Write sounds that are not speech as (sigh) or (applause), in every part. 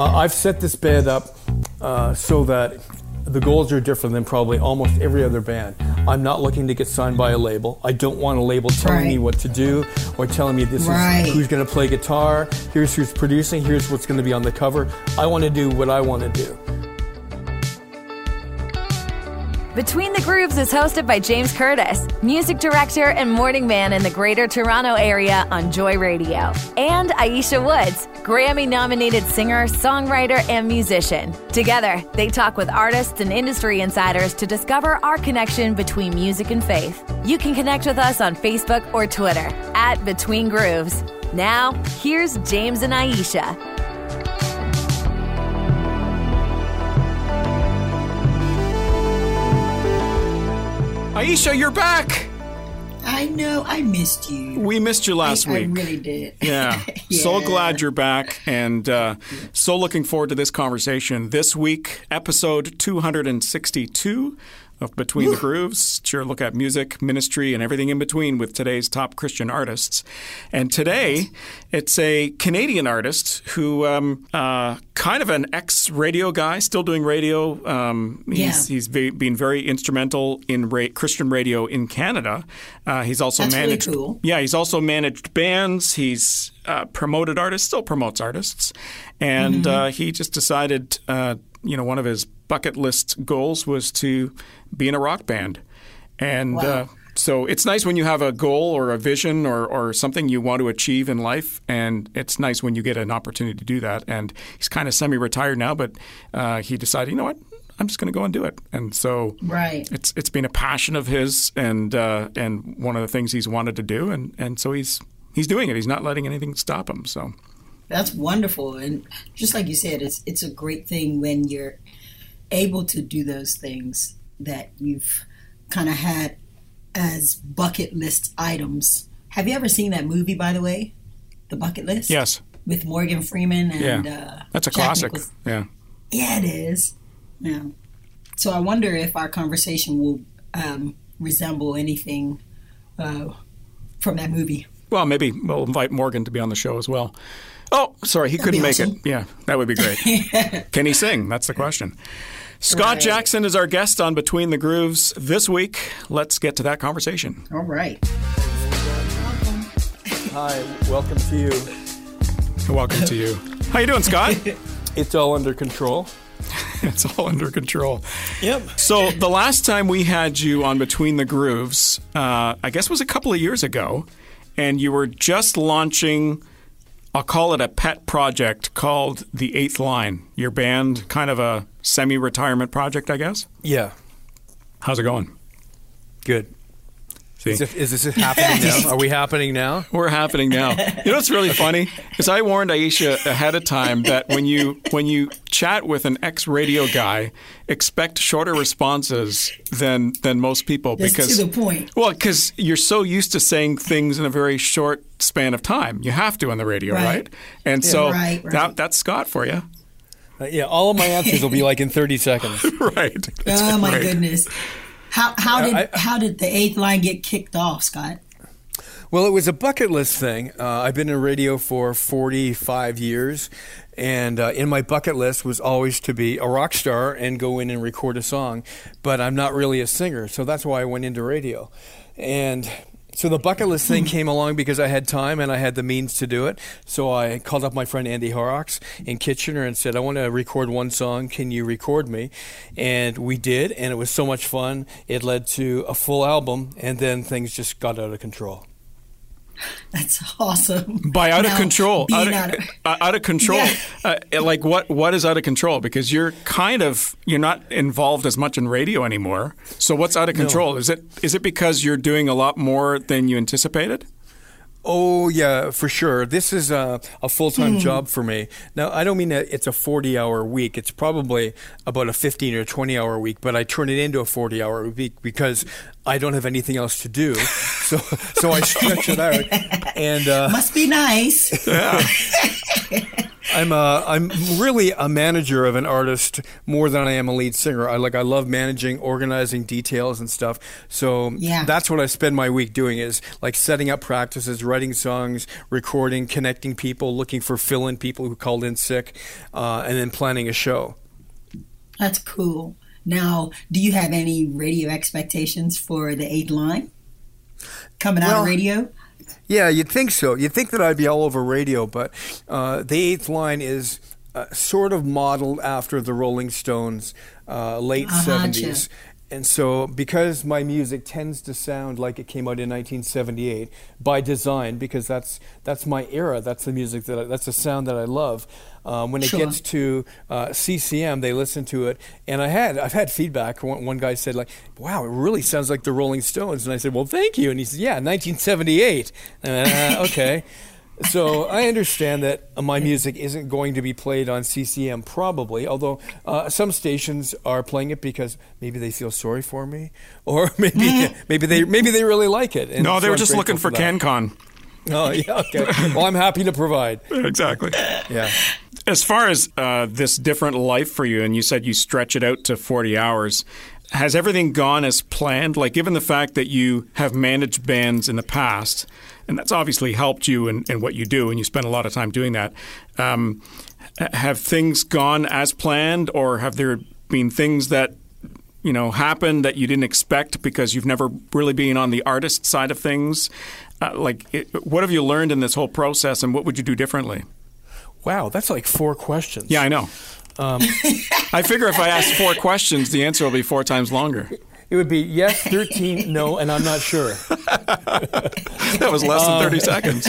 Uh, I've set this band up uh, so that the goals are different than probably almost every other band. I'm not looking to get signed by a label. I don't want a label telling me what to do or telling me this Right. is who's going to play guitar, here's who's producing, here's what's going to be on the cover. I want to do what I want to do. Between the Grooves is hosted by James Curtis, music director and morning man in the Greater Toronto Area on Joy Radio, and Ayiesha Woods, Grammy nominated singer, songwriter, and musician. Together, they talk with artists and industry insiders to discover our connection between music and faith. You can connect with us on Facebook or Twitter at Between Grooves. Now, here's James and Ayiesha. Ayiesha, you're back. I know. I missed you. We missed you last I, week. I really did. Yeah. (laughs) So glad you're back and uh, so looking forward to this conversation. This week, episode 262 of Between the Grooves. Your look at music, ministry, and everything in between with today's top Christian artists. And today, it's a Canadian artist who, um, uh, kind of an ex radio guy, still doing radio. Um, he's Yeah. he's ve- been very instrumental in ra- Christian radio in Canada. Uh, he's also That's really managed. cool. Yeah, he's also managed bands. He's uh, promoted artists, still promotes artists, and Mm-hmm. uh, he just decided, uh, you know, one of his bucket list goals was to be in a rock band, and. Wow. Uh, so it's nice when you have a goal or a vision or, or something you want to achieve in life, and it's nice when you get an opportunity to do that. And he's kind of semi-retired now, but uh, he decided, you know what, I'm just going to go and do it. And so Right. it's it's been a passion of his and uh, and one of the things he's wanted to do and, and so he's he's doing it. He's not letting anything stop him. So That's wonderful, and just like you said, it's it's a great thing when you're able to do those things that you've kind of had as bucket list items. Have you ever seen that movie, by the way, The Bucket List? yes, with Morgan Freeman and yeah, uh, that's a Jack classic. Nicholson. Yeah, Yeah, it is. Yeah. So I wonder if our conversation will um, resemble anything uh, from that movie. well maybe we'll invite Morgan to be on the show as well. Oh, sorry, he couldn't make awesome. it. Yeah, that would be great. (laughs) Can he sing? That's the question. Scott Right. Jackson is our guest on Between the Grooves this week. Let's get to that conversation. All right. Hi, welcome to you. Welcome to you. How you doing, Scott? (laughs) It's all under control. (laughs) it's all under control. Yep. So the last time we had you on Between the Grooves, uh, I guess was a couple of years ago, and you were just launching. I'll call it a pet project called The Eighth Line. Your band, kind of a semi-retirement project, I guess. Yeah. How's it going? Good. See, Is, it, is this happening now? (laughs) Are we happening now? we're happening now. You know what's really funny is I warned Ayiesha ahead of time that when you when you chat with an ex radio guy, expect shorter responses than than most people That's because to the point. Well, because you're so used to saying things in a very short span of time. You have to on the radio, right? Right. And so right, right. That, that's Scott for you. Uh, yeah, all of my answers will be like in 30 seconds. (laughs) right. That's oh my right. goodness. How how did I- how did the eighth line get kicked off, Scott? Well, it was a bucket list thing. Uh, I've been in radio for 45 years, and uh, in my bucket list was always to be a rock star and go in and record a song. But I'm not really a singer, so that's why I went into radio. And so the bucket list thing (laughs) came along because I had time and I had the means to do it. So I called up my friend Andy Horrocks in Kitchener and said, I want to record one song. Can you record me? And we did, and it was so much fun. It led to a full album, and then things just got out of control. (laughs) That's awesome. By out of control, out of, out of- uh, out of control. Yeah. (laughs) Uh, like what? What is out of control? Because you're kind of you're not involved as much in radio anymore. So what's out of control? Is it is it because you're doing a lot more than you anticipated? Oh yeah, for sure. This is a, a full time job for me. Now I don't mean that it's a forty hour week. It's probably about a fifteen or twenty hour week, but I turn it into a forty hour week because I don't have anything else to do. So so I (laughs) stretch it out, and uh, Must be nice. I, I'm a, I'm really a manager of an artist more than I am a lead singer. I like I love managing, organizing details and stuff. So Yeah. that's what I spend my week doing is like setting up practices, writing songs, recording, connecting people, looking for fill-in people who called in sick, uh, and then planning a show. That's cool. Now, do you have any radio expectations for the eighth line coming out Well, of radio? Yeah, you'd think so. You'd think that I'd be all over radio, but uh, the eighth line is uh, sort of modeled after the Rolling Stones, uh, late Uh-huh, 70s. And so, because my music tends to sound like it came out in 1978 by design, because that's that's my era, that's the music that I, that's the sound that I love. Um, when it Sure. gets to uh, CCM, they listen to it, and I had I've had feedback. One, one guy said like, "Wow, it really sounds like the Rolling Stones," and I said, "Well, thank you." And he said, "Yeah, 1978." Uh, okay. (laughs) So I understand that my music isn't going to be played on CCM probably, although uh, some stations are playing it because maybe they feel sorry for me, or (laughs) maybe (laughs) maybe they maybe they really like it. No, they so were just looking for that. CanCon. (laughs) Oh yeah, okay. Well, I'm happy to provide. Exactly. Yeah. As far as uh, this different life for you, and you said you stretch it out to 40 hours, has everything gone as planned? Like, given the fact that you have managed bands in the past, and that's obviously helped you in, in what you do, and you spend a lot of time doing that, um, have things gone as planned, or have there been things that you know happened that you didn't expect because you've never really been on the artist side of things? Uh, like, it, what have you learned in this whole process, and what would you do differently? Wow, that's like four questions. Yeah, I know. Um, (laughs) I figure if I ask four questions, the answer will be four times longer. It would be yes, (laughs) 13, no, and I'm not sure. That was less than 30 seconds.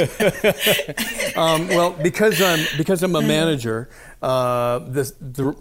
(laughs) Um, well, because I'm because I'm a manager, uh, the, the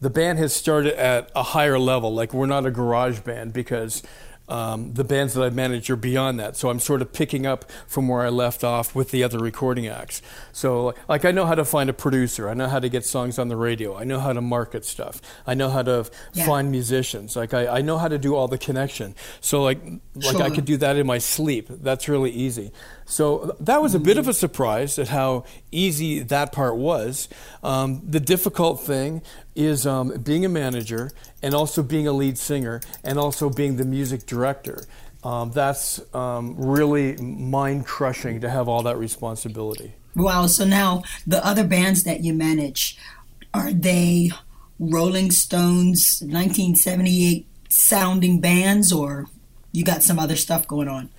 the band has started at a higher level. Like we're not a garage band because um, the bands that I've managed are beyond that. So I'm sort of picking up from where I left off with the other recording acts. So like I know how to find a producer. I know how to get songs on the radio. I know how to market stuff. I know how to Yeah. find musicians. Like I, I know how to do all the connection. So like like I could do that in my sleep. That's really easy. So that was a bit of a surprise at how easy that part was. Um, the difficult thing is um, being a manager and also being a lead singer and also being the music director. Um, that's um, really mind crushing to have all that responsibility. Wow. So now the other bands that you manage, are they Rolling Stones 1978 sounding bands or you got some other stuff going on?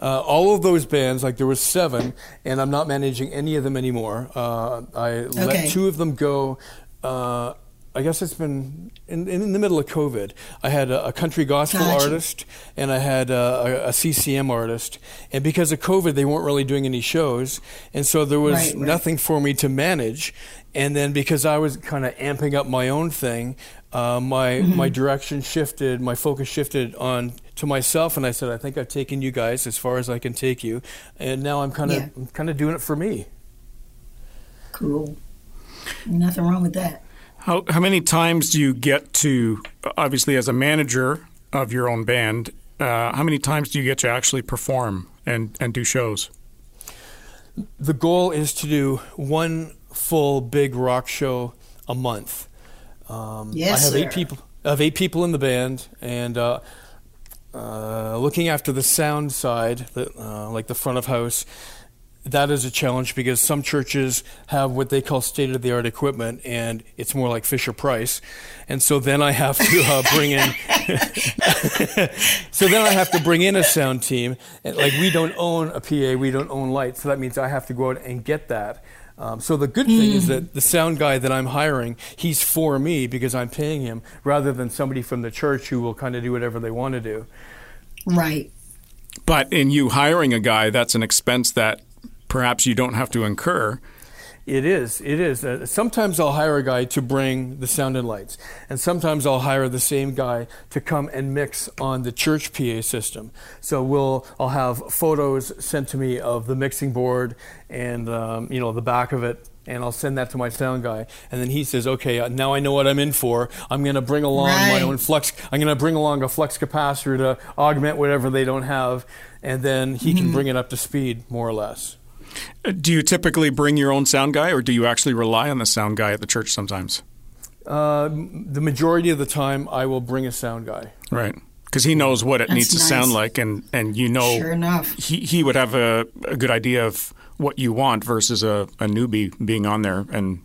Uh, all of those bands, like there was seven, and I'm not managing any of them anymore. Uh, I Okay. let two of them go. Uh, I guess it's been in, in the middle of COVID. I had a, a country gospel Gotcha. artist and I had a, a, a CCM artist, and because of COVID, they weren't really doing any shows, and so there was Right, right. nothing for me to manage. And then because I was kind of amping up my own thing, uh, my Mm-hmm. my direction shifted, my focus shifted on to myself, and I said, I think I've taken you guys as far as I can take you, and now I'm kind of Yeah. I'm kind of doing it for me. Cool. Nothing wrong with that. How, how many times do you get to, obviously, as a manager of your own band, uh, how many times do you get to actually perform and, and do shows? The goal is to do one full big rock show a month. Um, Yes, I have sir. eight people. I have eight people in the band, and uh, uh, looking after the sound side, the, uh, like the front of house, that is a challenge because some churches have what they call state of the art equipment, and it's more like Fisher Price, and so then I have to uh, bring in. (laughs) so then I have to bring in a sound team, and like we don't own a PA, we don't own lights, so that means I have to go out and get that. Um, so the good thing is that the sound guy that I'm hiring, he's for me because I'm paying him, rather than somebody from the church who will kind of do whatever they want to do. Right. But in you hiring a guy, that's an expense that perhaps you don't have to incur. It is. It is. Uh, sometimes I'll hire a guy to bring the sound and lights, and sometimes I'll hire the same guy to come and mix on the church PA system. So we'll I'll have photos sent to me of the mixing board and um, you know the back of it. And I'll send that to my sound guy, and then he says, "Okay, uh, now I know what I'm in for. I'm going to bring along my own flux. I'm going to bring along a flux capacitor to augment whatever they don't have, and then he can bring it up to speed more or less." Uh, Do you typically bring your own sound guy, or do you actually rely on the sound guy at the church sometimes? Uh, the majority of the time, I will bring a sound guy. Right. Because he knows what it That's needs to nice. sound like, and, and you know Sure enough. he, he would have a, a good idea of what you want versus a, a newbie being on there and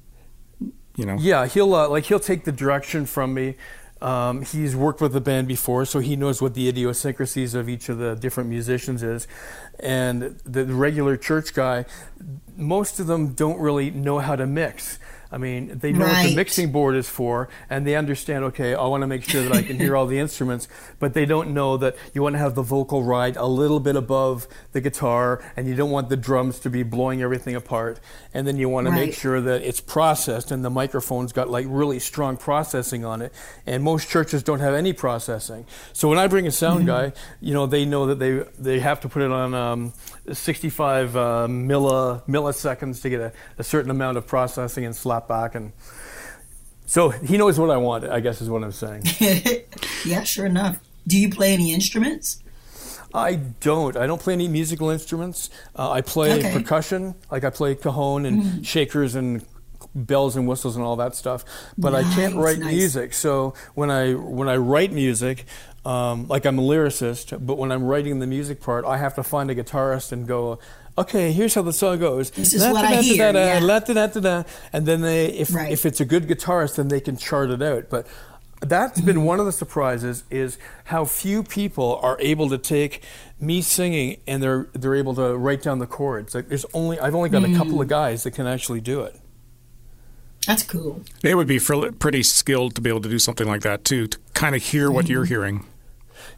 you know Yeah, he'll uh, like he'll take the direction from me. Um, he's worked with the band before, so he knows what the idiosyncrasies of each of the different musicians is. And the regular church guy, most of them don't really know how to mix. I mean, they know what the mixing board is for, and they understand. Okay, I want to make sure that I can hear all the instruments, but they don't know that you want to have the vocal ride a little bit above the guitar, and you don't want the drums to be blowing everything apart, and then you want to make sure that it's processed and the microphone's got like really strong processing on it. And most churches don't have any processing. So when I bring a sound guy, you know, they know that they they have to put it on um, 65 uh, milli, milliseconds to get a, a certain amount of processing and slap back and. So he knows what I want. I guess is what I'm saying. (laughs) yeah, sure enough. Do you play any instruments? I don't. I don't play any musical instruments. Uh, I play Okay. Percussion, like I play cajon and shakers and bells and whistles and all that stuff. But I can't write nice. music. So when I when I write music, um, like I'm a lyricist, but when I'm writing the music part, I have to find a guitarist and go. Okay, here's how the song goes. This is what I hear, yeah. And then they, if Right. if it's a good guitarist, then they can chart it out. But that's been Mm-hmm. one of the surprises is how few people are able to take me singing and they're they're able to write down the chords. Like there's only I've only got a couple Mm. of guys that can actually do it. That's cool. they would be pretty skilled to be able to do something like that too to kind of hear what you're hearing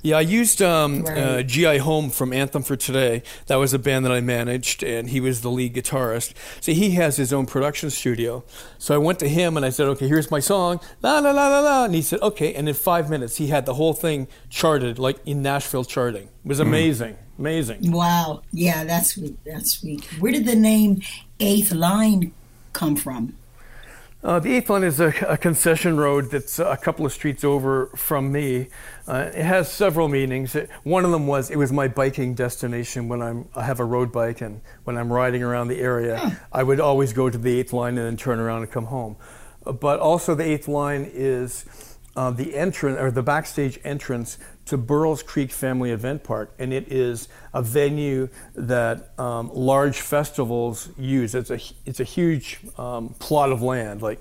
Yeah, I used um, Right. uh, G.I. Home from Anthem for Today. That was a band that I managed, and he was the lead guitarist. So he has his own production studio. So I went to him and I said, okay, here's my song, la la la la la. And he said, okay. And in five minutes, he had the whole thing charted, like in Nashville charting. It was amazing, amazing. Wow. Yeah, that's sweet. That's sweet. Where did the name Eighth Line come from? Uh, the eighth line is a, a concession road that's a couple of streets over from me. Uh, it has several meanings. It, one of them was it was my biking destination when I'm I have a road bike and when I'm riding around the area, I would always go to the eighth line and then turn around and come home. Uh, but also the eighth line is uh, the entrance or the backstage entrance to Burl's Creek Family Event Park, and it is a venue that um, large festivals use. It's a it's a huge um, plot of land, like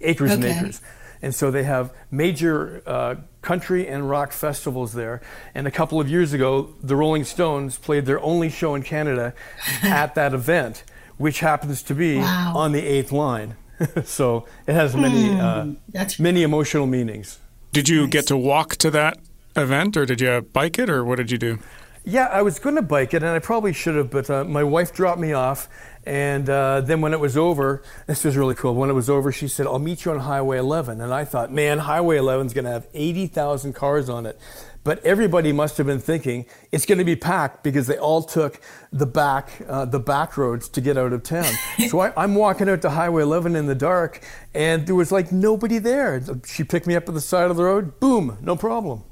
acres and acres. And so they have major uh, country and rock festivals there. And a couple of years ago, the Rolling Stones played their only show in Canada (laughs) at that event, which happens to be Wow. on the eighth line. (laughs) so it has many uh, many emotional meanings. did you get to walk to that event or did you bike it or what did you do Yeah, I was going to bike it, and I probably should have, but uh, my wife dropped me off. And uh, then when it was over, this was really cool. When it was over, she said, I'll meet you on Highway 11. And I thought, man, Highway 11 is going to have 80,000 cars on it. But everybody must have been thinking it's going to be packed because they all took the back, uh, the back roads to get out of town. (laughs) so I, I'm walking out to Highway 11 in the dark, and there was like nobody there. She picked me up at the side of the road. Boom, no problem.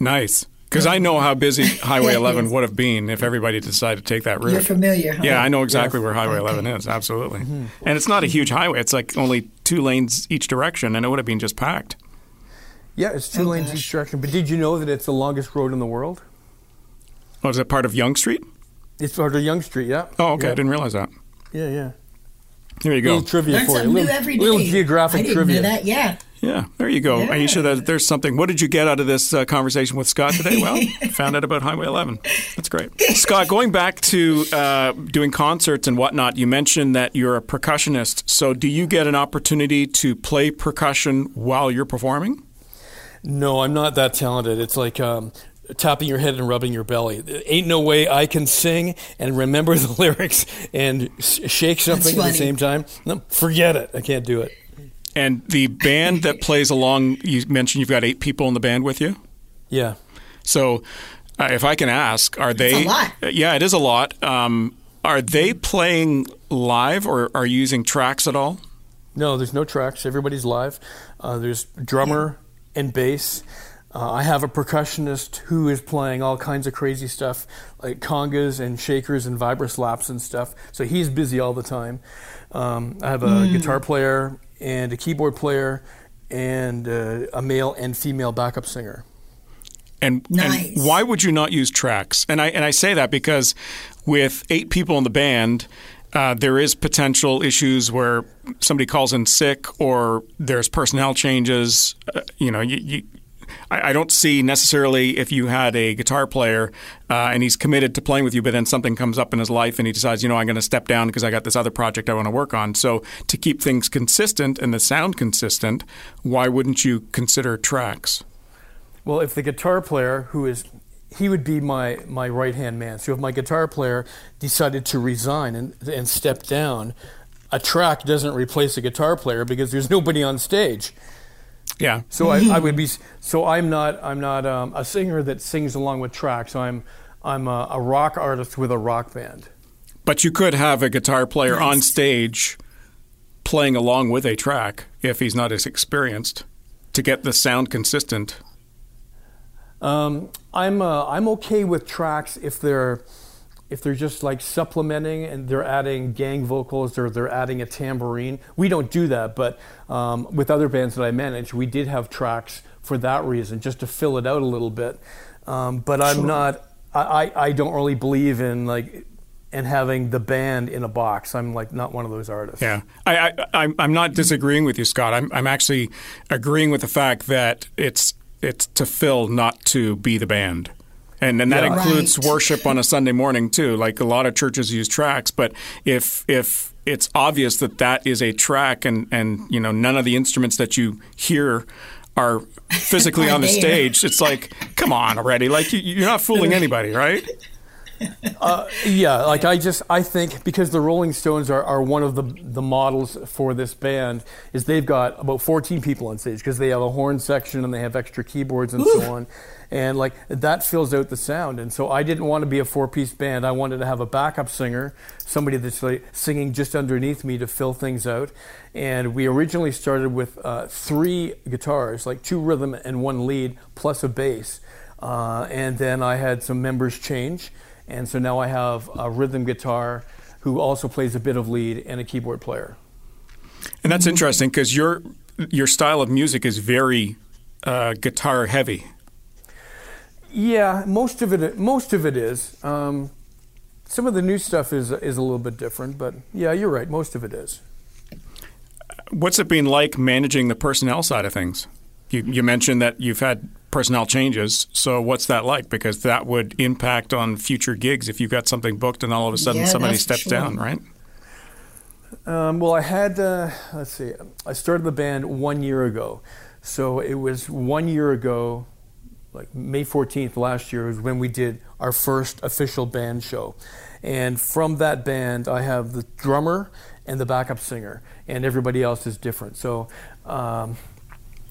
nice because i know how busy (laughs) highway Yeah, 11 would have been if everybody decided to take that route you're familiar. Huh? yeah i know exactly where highway Okay. 11 is absolutely Mm-hmm. and it's not a huge highway it's like only two lanes each direction and it would have been just packed Yeah, it's two Oh, lanes gosh. each direction. But did you know that it's the longest road in the world? oh is it part of Yonge Street It's part of Yonge Street, yeah. oh okay Yeah, i didn't realize that yeah. yeah. There you go Little trivia Learn for you. Little, new every day. little geographic I didn't trivia. Know that. Yeah. Yeah, there you go. Yeah. Ayiesha, that, there's something. What did you get out of this uh, conversation with Scott today? Well, (laughs) found out about Highway 11. That's great. Scott, going back to uh, doing concerts and whatnot, you mentioned that you're a percussionist. So, do you get an opportunity to play percussion while you're performing? No, I'm not that talented. It's like um, tapping your head and rubbing your belly. Ain't no way I can sing and remember (laughs) the lyrics and shake something at the same time. No, forget it. I can't do it. And the band that plays along, you mentioned you've got eight people in the band with you. Yeah. So, uh, if I can ask, are they? a lot. Yeah, it is a lot. Um, are they playing live or are you using tracks at all? No, there's no tracks. Everybody's live. Uh, there's drummer and bass. Uh, I have a percussionist who is playing all kinds of crazy stuff, like congas and shakers and vibraslaps and stuff. So he's busy all the time. Um, I have a mm. guitar player and a keyboard player and uh, a male and female backup singer. And, nice. and why would you not use tracks? And I and I say that because with eight people in the band, uh, there is potential issues where somebody calls in sick or there's personnel changes. Uh, you know, you, you, I, I, don't see necessarily if you had a guitar player uh, and he's committed to playing with you, but then something comes up in his life and he decides, you know, I'm going to step down because I got this other project I want to work on. So to keep things consistent and the sound consistent, why wouldn't you consider tracks? Well, if the guitar player who is he would be my, my right hand man. So if my guitar player decided to resign and, and step down, a track doesn't replace a guitar player because there's nobody on stage. Yeah. So I, I would be. (laughs) So I'm not. I'm not um, a singer that sings along with tracks. I'm. I'm a, a, rock artist with a rock band. But you could have a guitar player nice. on stage playing along with a track if he's not as experienced to get the sound consistent. Um, I'm uh, I'm okay with tracks if they're if they're just like supplementing and they're adding gang vocals or they're adding a tambourine. We don't do that, but um, with other bands that I manage, we did have tracks for that reason, just to fill it out a little bit. Um, but I'm sure. not. I, I don't really believe in like and having the band in a box. I'm like not one of those artists. Yeah, I, I I'm not disagreeing with you, Scott. I'm I'm actually agreeing with the fact that it's it's to fill, not to be the band. And, and that yeah. includes right. worship on a Sunday morning too. Like a lot of churches use tracks, but if if it's obvious that that is a track, and and you know none of the instruments that you hear are physically (laughs) on the stage, it's like, come on already! Like you, are not fooling anybody, right? (laughs) uh, yeah, like I just I think because the Rolling Stones are, are one of the the models for this band is they've got about 14 people on stage because they have a horn section and they have extra keyboards and Ooh. so on, and like that fills out the sound. And so I didn't want to be a four piece band. I wanted to have a backup singer, somebody that's like singing just underneath me to fill things out. And we originally started with uh, three guitars, like two rhythm and one lead, plus a bass. Uh, and then I had some members change. And so now I have a rhythm guitar who also plays a bit of lead and a keyboard player. And that's interesting because your your style of music is very uh, guitar heavy. Yeah, most of it most of it is. Um, some of the new stuff is is a little bit different, but yeah, you're right. Most of it is. What's it been like managing the personnel side of things? You, you mentioned that you've had personnel changes. So what's that like? Because that would impact on future gigs if you've got something booked and all of a sudden yeah, somebody steps down, right? Um, well, I had uh, let's see. I started the band one year ago, so it was one year ago, like May 14th last year, was when we did our first official band show, and from that band, I have the drummer and the backup singer, and everybody else is different. So. Um,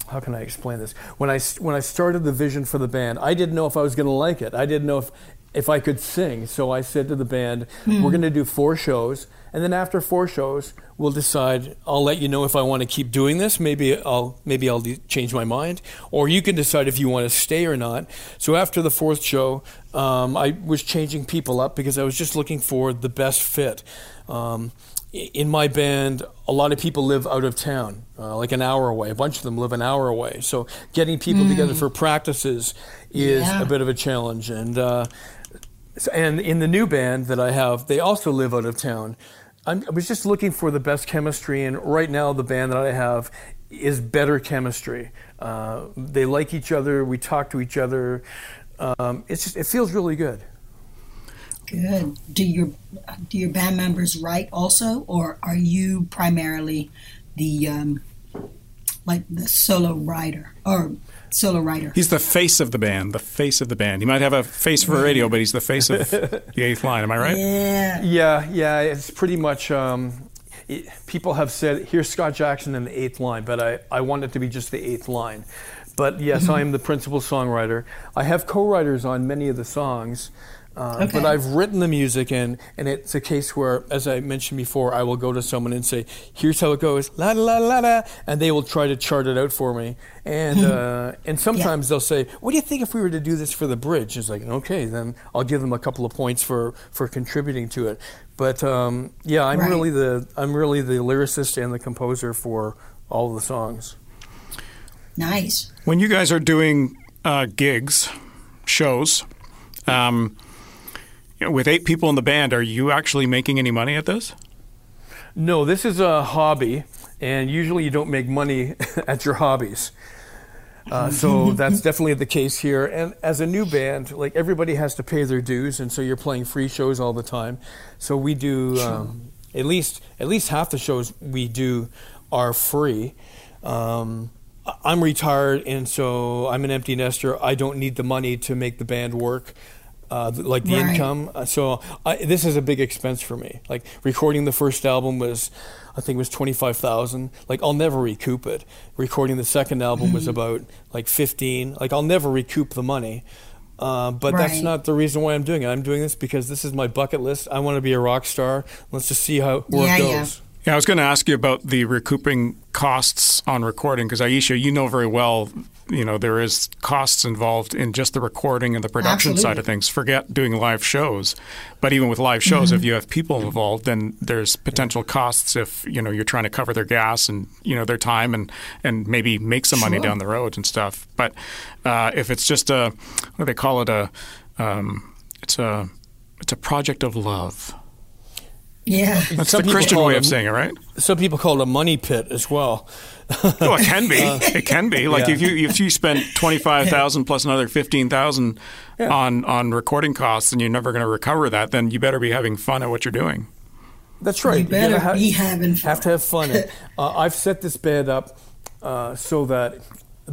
how can I explain this? When I when I started the vision for the band, I didn't know if I was going to like it. I didn't know if if I could sing. So I said to the band, mm. "We're going to do four shows, and then after four shows, we'll decide. I'll let you know if I want to keep doing this. Maybe I'll maybe I'll change my mind, or you can decide if you want to stay or not." So after the fourth show, um, I was changing people up because I was just looking for the best fit. Um, in my band, a lot of people live out of town, uh, like an hour away. A bunch of them live an hour away. So getting people mm. together for practices is yeah. a bit of a challenge. And uh, and in the new band that I have, they also live out of town. I'm, i was just looking for the best chemistry, and right now the band that I have is better chemistry. Uh, they like each other. We talk to each other. Um, it's just it feels really good. Good. Do your do your band members write also, or are you primarily the um, like the solo writer or solo writer? He's the face of the band. The face of the band. He might have a face for radio, but he's the face of (laughs) the eighth line. Am I right? Yeah. Yeah. Yeah. It's pretty much. Um, it, people have said, "Here's Scott Jackson in the eighth line," but I, I want it to be just the eighth line. But yes, mm-hmm. I am the principal songwriter. I have co-writers on many of the songs. Uh, Okay. But I've written the music, and, and it's a case where, as I mentioned before, I will go to someone and say, "Here's how it goes, la la la la," la," and they will try to chart it out for me. And uh, and sometimes they'll say, "What do you think if we were to do this for the bridge?" It's like, okay, then I'll give them a couple of points for, for contributing to it. But um, yeah, I'm Right. really the I'm really the lyricist and the composer for all the songs. Nice. When you guys are doing uh, gigs, shows, um, you know, with eight people in the band, are you actually making any money at this? No, this is a hobby, and usually you don't make money (laughs) at your hobbies. Uh, so (laughs) that's definitely the case here. And as a new band, like everybody has to pay their dues, and so you're playing free shows all the time. So we do um, at least at least half the shows we do are free. Um, I'm retired, and so I'm an empty nester. I don't need the money to make the band work. Uh, like the Right. income, uh, so I, this is a big expense for me. Like recording the first album was, I think it was twenty five thousand. Like I'll never recoup it. Recording the second album was about like fifteen. Like I'll never recoup the money. Uh, but that's not the reason why I'm doing it. I'm doing this because this is my bucket list. I want to be a rock star. Let's just see how where Yeah, it yeah. goes. Yeah, I was going to ask you about the recouping costs on recording because Ayiesha, you know very well, you know there is costs involved in just the recording and the production side of things. Forget doing live shows, but even with live Mm-hmm. shows, if you have people involved, then there's potential costs if you know you're trying to cover their gas and you know their time and and maybe make some money Sure. down the road and stuff. But uh, if it's just a what do they call it a um, it's a it's a project of love. Yeah. That's Some the Christian way of saying it, right? Some people call it a money pit as well. (laughs) Oh, it can be. it can be. Like yeah. if you if you spend (laughs) twenty five thousand plus another fifteen thousand on on recording costs, and you're never going to recover that, then you better be having fun at what you're doing. That's right. You better gotta ha- be having fun. Have to have fun. (laughs) Uh, I've set this bed up uh, so that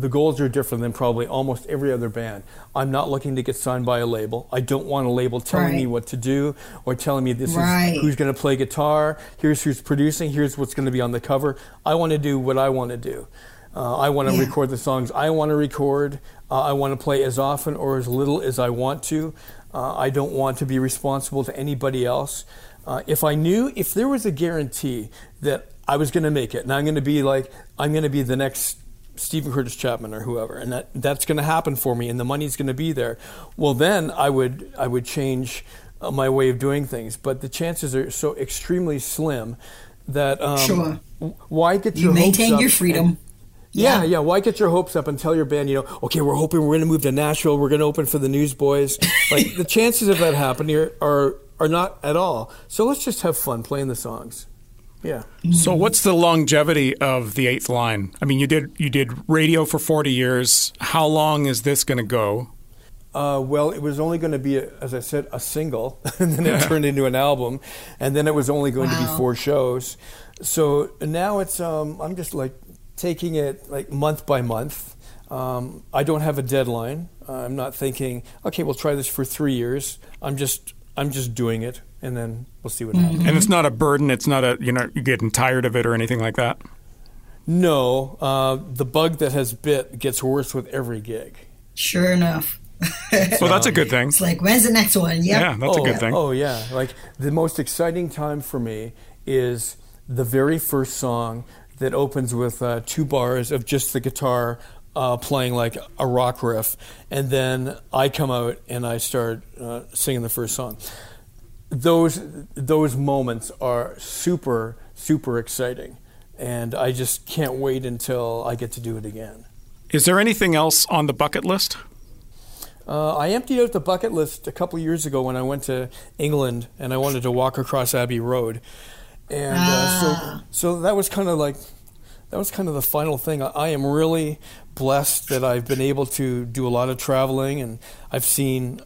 the goals are different than probably almost every other band. I'm not looking to get signed by a label. I don't want a label telling me what to do or telling me this Right. is who's going to play guitar. Here's who's producing. Here's what's going to be on the cover. I want to do what I want to do. Uh, I want to Yeah. record the songs I want to record. Uh, I want to play as often or as little as I want to. Uh, I don't want to be responsible to anybody else. Uh, if I knew, if there was a guarantee that I was going to make it, and I'm going to be like, I'm going to be the next Steven Curtis Chapman or whoever, and that that's going to happen for me, and the money's going to be there. Well, then I would I would change uh, my way of doing things. But the chances are so extremely slim that um, Sure. w- Why get You your hopes maintain up your and- freedom. yeah, Yeah. yeah. Why get your hopes up and tell your band, you know, okay, we're hoping we're going to move to Nashville. We're going to open for the Newsboys. (laughs) like the chances of that happening are, are are not at all. So let's just have fun playing the songs. Yeah. So, what's the longevity of the eighth line? I mean, you did you did radio for forty years. How long is this going to go? Uh, well, it was only going to be, a, as I said, a single, (laughs) and then it turned into an album, and then it was only going to be four shows. So now it's, um, I'm just like taking it like month by month. Um, I don't have a deadline. I'm not thinking, okay, we'll try this for three years. I'm just, I'm just doing it, and then we'll see what happens. And it's not a burden. It's not a you know you're getting tired of it or anything like that. No, uh, the bug that has bit gets worse with every gig. Sure enough. So that's a good thing. It's like, when's the next one? Yep. Yeah, that's oh, a good thing. Oh yeah, like the most exciting time for me is the very first song that opens with uh, two bars of just the guitar uh, playing like a rock riff, and then I come out and I start uh, singing the first song. Those those moments are super super exciting, and I just can't wait until I get to do it again. Is there anything else on the bucket list? Uh, I emptied out the bucket list a couple years ago when I went to England and I wanted to walk across Abbey Road, and uh, so so that was kind of like that was kind of the final thing. I, I am really blessed that I've been able to do a lot of traveling and I've seen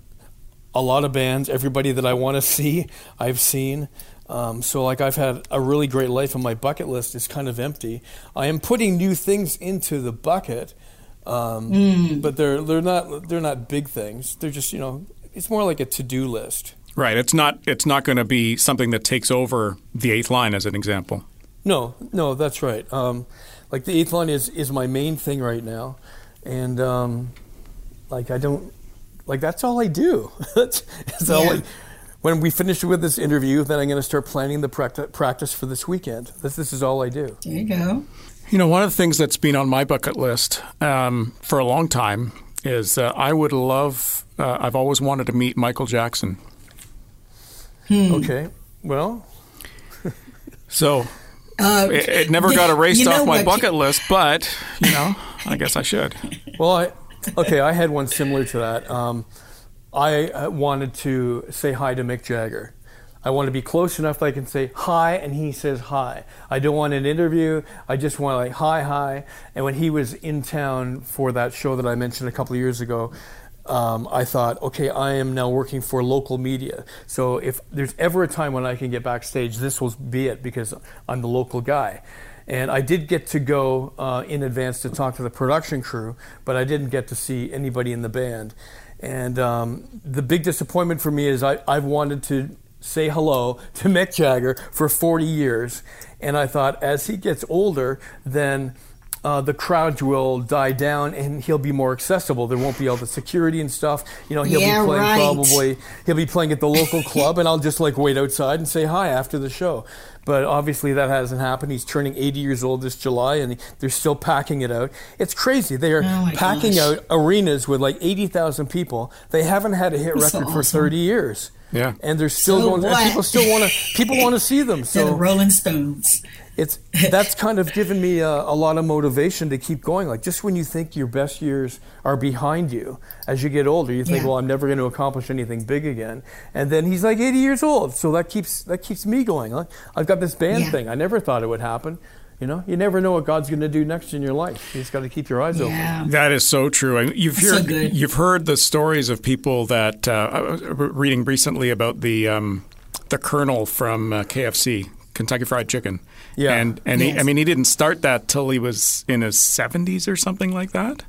a lot of bands. Everybody that I want to (laughs) see, I've seen. Um, so like I've had a really great life, and my bucket list is kind of empty. I am putting new things into the bucket, um, but they're they're not they're not big things. They're just you know it's more like a to do list. Right. It's not. It's not going to be something that takes over the eighth line, as an example. No, no, that's right. Um, like the eighth line is is my main thing right now, and um, like I don't like that's all I do. that's, that's all I, when we finish with this interview, then I'm going to start planning the practi- practice for this weekend. This, this is all I do. There you go. You know, one of the things that's been on my bucket list um, for a long time is uh, I would love. Uh, I've always wanted to meet Michael Jackson. Okay. Well, (laughs) So Uh, it, it never got (laughs) erased you know off my what? bucket list, but you know, I guess I should. Well, I (laughs) okay. I had one similar to that. Um, I uh, wanted to say hi to Mick Jagger. I want to be close enough that I can say hi, and he says hi. I don't want an interview. I just want like hi, hi. And when he was in town for that show that I mentioned a couple of years ago, um, I thought, okay, I am now working for local media. So if there's ever a time when I can get backstage, this will be it because I'm the local guy. And I did get to go uh, in advance to talk to the production crew, but I didn't get to see anybody in the band. And um, the big disappointment for me is I, I've wanted to say hello (laughs) to Mick Jagger for 40 years. And I thought as he gets older, then uh, the crowds will die down and he'll be more accessible. There won't be all the security and stuff. You know, he'll Yeah, be playing right. probably, he'll be playing at the local club and I'll just like wait outside and say hi after the show. But obviously that hasn't happened. He's turning 80 years old this July and they're still packing it out. It's crazy. They are Oh packing gosh. out arenas with like 80,000 people. They haven't had a hit That's so record for awesome. 30 years. Yeah. And they're still So going, and people still want to, people want to see them. (laughs) They're the Rolling Stones. It's that's kind of given me a, a lot of motivation to keep going. Like just when you think your best years are behind you, as you get older, you think, Yeah. well, I'm never going to accomplish anything big again. And then he's like 80 years old, so that keeps that keeps me going. Like I've got this band Yeah. thing. I never thought it would happen. You know, you never know what God's going to do next in your life. You just got to keep your eyes open. That is so true. I mean, you've So heard good. you've heard the stories of people that uh, I was reading recently about the um, the Colonel from uh, KFC, Kentucky Fried Chicken. Yeah. and and he, I mean he didn't start that till he was in his seventies or something like that.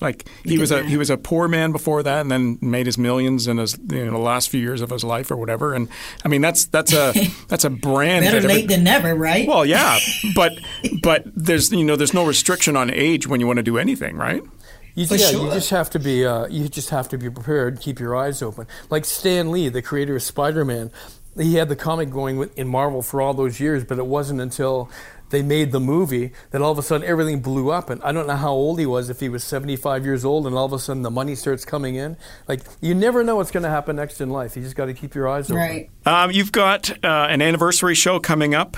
Like he Look was a that. he was a poor man before that, and then made his millions in his you know the last few years of his life or whatever. And I mean that's that's a (laughs) that's a brand. Better that every- late than never, right? well, yeah, (laughs) but but there's you know there's no restriction on age when you want to do anything, right? You, For yeah, sure. you just have to be uh, you just have to be prepared. Keep your eyes open. Like Stan Lee, the creator of Spider-Man, he had the comic going in Marvel for all those years, but it wasn't until they made the movie that all of a sudden everything blew up. And I don't know how old he was, if he was 75 years old, and all of a sudden the money starts coming in. Like you never know what's going to happen next in life. You just got to keep your eyes open. right. Um, you've got uh, an anniversary show coming up.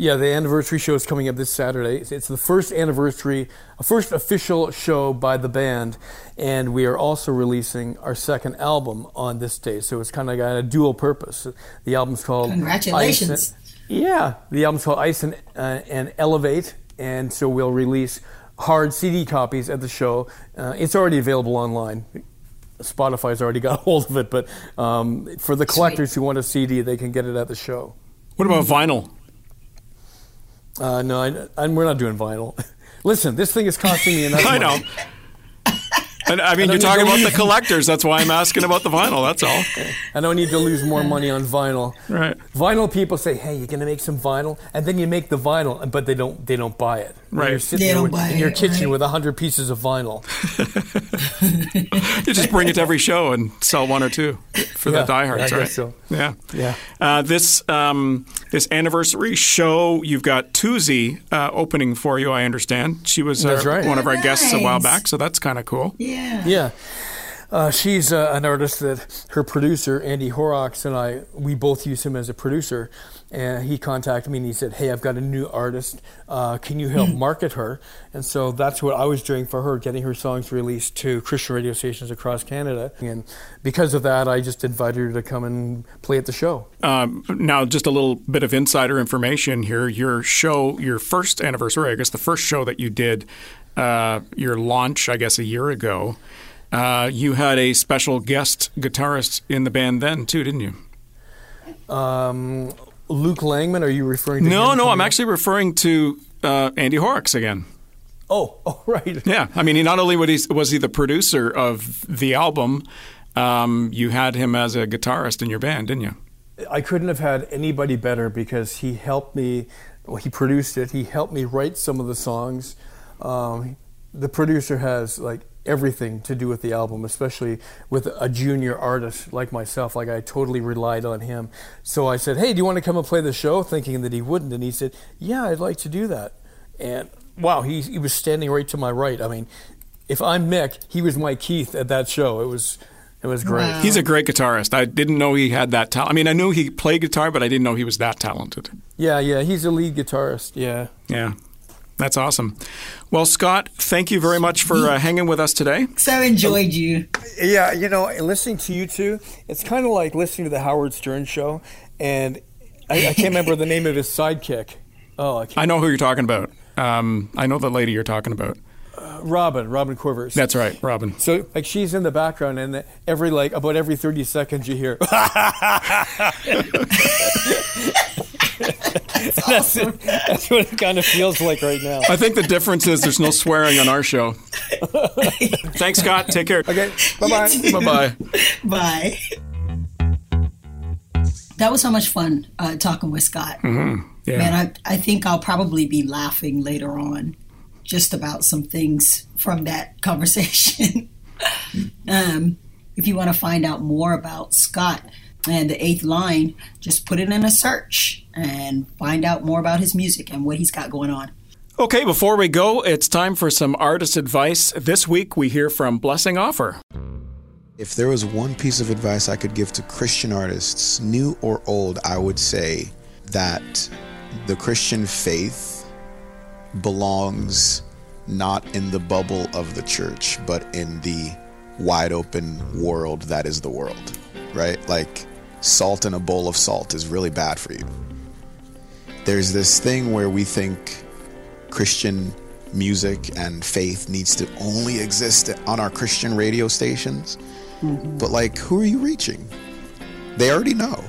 Yeah, the anniversary show is coming up this Saturday. It's- It's the first anniversary, first official show by the band, and we are also releasing our second album on this day. So it's kind of got a dual purpose. The album's called Congratulations. Ice and- yeah, the album's called Ice and, uh, and Elevate, and so we'll release hard CD copies at the show. Uh, it's already available online. Spotify's already (laughs) got hold of it, but um, for the collectors who want a CD, they can get it at the show. What about vinyl? Uh, no, I, and we're not doing vinyl. (laughs) Listen, this thing is costing me enough. (laughs) I know. And, I mean, I you're talking about the collectors. That's why I'm asking about the vinyl. That's all. (laughs) I don't need to lose more money on vinyl. Right. Vinyl people say, "Hey, you're going to make some vinyl," and then you make the vinyl, but they don't. They don't buy it. And Right. You're sitting there with- in your it, kitchen right. with hundred pieces of vinyl. (laughs) You just bring it to every show and sell one or two for Yeah, the diehards, I right? guess so. Yeah. Yeah. Uh, this um, this anniversary show, you've got Tuzi uh, opening for you. I understand she was uh, right. one of our guests a while back, so that's kind of cool. Yeah. Yeah. Uh, she's uh, an artist that her producer Andy Horrocks and I we both use him as a producer, and he contacted me and he said, "Hey, I've got a new artist. Uh, can you help market her?" And so that's what I was doing for her, getting her songs released to Christian radio stations across Canada. And because of that, I just invited her to come and play at the show. Um, now, just a little bit of insider information here. Your show, your first anniversary, I guess the first show that you did, uh, your launch, I guess, a year ago, uh, you had a special guest guitarist in the band then, too, didn't you? Um, Luke Langman, are you referring to? No, him no, I'm up? actually referring to uh, Andy Horrocks again. Oh, (laughs) oh, right. Yeah, I mean, he not only was he, was he the producer of the album, um, you had him as a guitarist in your band, didn't you? I couldn't have had anybody better because he helped me. Well, he produced it. He helped me write some of the songs. Um, the producer has like everything to do with the album, especially with a junior artist like myself. Like I totally relied on him. So I said, "Hey, do you want to come and play the show?" Thinking that he wouldn't, and he said, "Yeah, I'd like to do that." And wow, he he was standing right to my right. I mean, if I'm Mick, he was my Keith at that show. It was it was great. Wow. He's a great guitarist. I didn't know he had that talent. I mean, I knew he played guitar, but I didn't know he was that talented. Yeah, yeah, he's a lead guitarist. Yeah. Yeah. That's awesome. Well, Scott, thank you very much for uh, hanging with us today. So enjoyed you. Yeah, you know, listening to you two, it's kind of like listening to the Howard Stern show, and I, I can't remember the name of his sidekick. Oh, I can't, I know who you're talking about. Um, I know the lady you're talking about. Robin, Robin Quivers. That's right, Robin. So like she's in the background, and every like about every thirty seconds you hear. (laughs) (laughs) that's, (laughs) it. that's what it kind of feels like right now. I think the difference is there's no swearing on our show. (laughs) Thanks, Scott. Take care. Okay, bye bye. Bye bye. Bye. That was so much fun uh, talking with Scott. Yeah. Man, I, I think I'll probably be laughing later on just about some things from that (laughs) conversation. um, if you want to find out more about Scott and the eighth line, just put it in a search and find out more about his music and what he's got going on. Okay, before we go, it's time for some artist advice. This week we hear from Blessing Offor. If there was one piece of advice I could give to Christian artists, new or old, I would say that the Christian faith belongs not in the bubble of the church, but in the wide open world that is the world, right? Like salt in a bowl of salt is really bad for you. There's this thing where we think Christian music and faith needs to only exist on our Christian radio stations. Mm-hmm. But like, who are you reaching? They already know,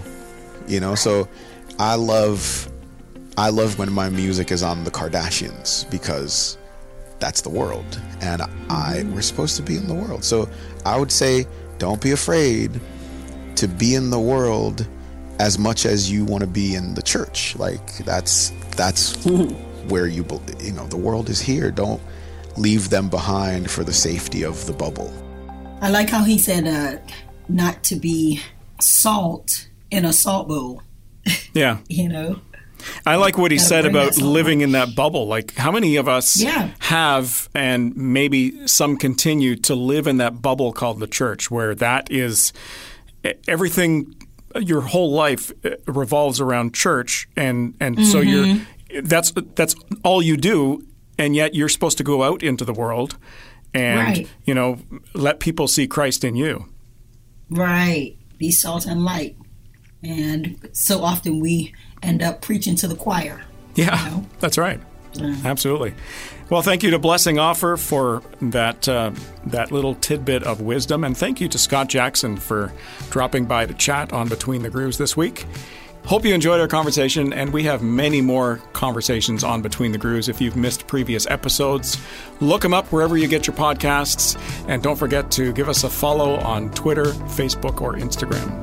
you know. So, I love, I love when my music is on the Kardashians because that's the world, and I mm-hmm. we're supposed to be in the world. So, I would say, don't be afraid to be in the world as much as you want to be in the church. Like that's that's (laughs) where you bel- you know the world is here. Don't leave them behind for the safety of the bubble. I like how he said uh, not to be salt in a salt bowl, (laughs) Yeah. you know? I like what he said about living up. in that bubble. Like, how many of us Yeah. have, and maybe some continue to live in that bubble called the church, where that is everything, your whole life uh, revolves around church, and and so Mm-hmm. you're that's that's all you do, and yet you're supposed to go out into the world, and Right. you know let people see Christ in you. Right. Be salt and light. And so often we end up preaching to the choir. Yeah, You know? that's right. Absolutely. Well, thank you to Blessing Offor for that uh, that little tidbit of wisdom, and thank you to Scott Jackson for dropping by to chat on Between the Grooves this week. Hope you enjoyed our conversation, and we have many more conversations on Between the Grooves. If you've missed previous episodes, look them up wherever you get your podcasts, and don't forget to give us a follow on Twitter, Facebook, or Instagram.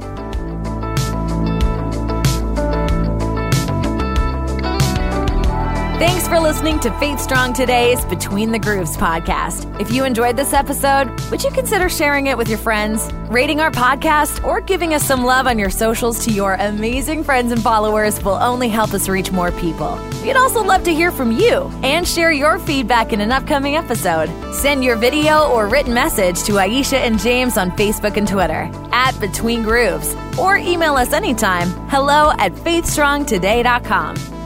Thanks for listening to Faith Strong Today's Between the Grooves podcast. If you enjoyed this episode, would you consider sharing it with your friends, rating our podcast, or giving us some love on your socials to your amazing friends and followers will only help us reach more people. We'd also love to hear from you and share your feedback in an upcoming episode. Send your video or written message to Ayiesha and James on Facebook and Twitter at Between Grooves or email us anytime hello at faithstrongtoday.com.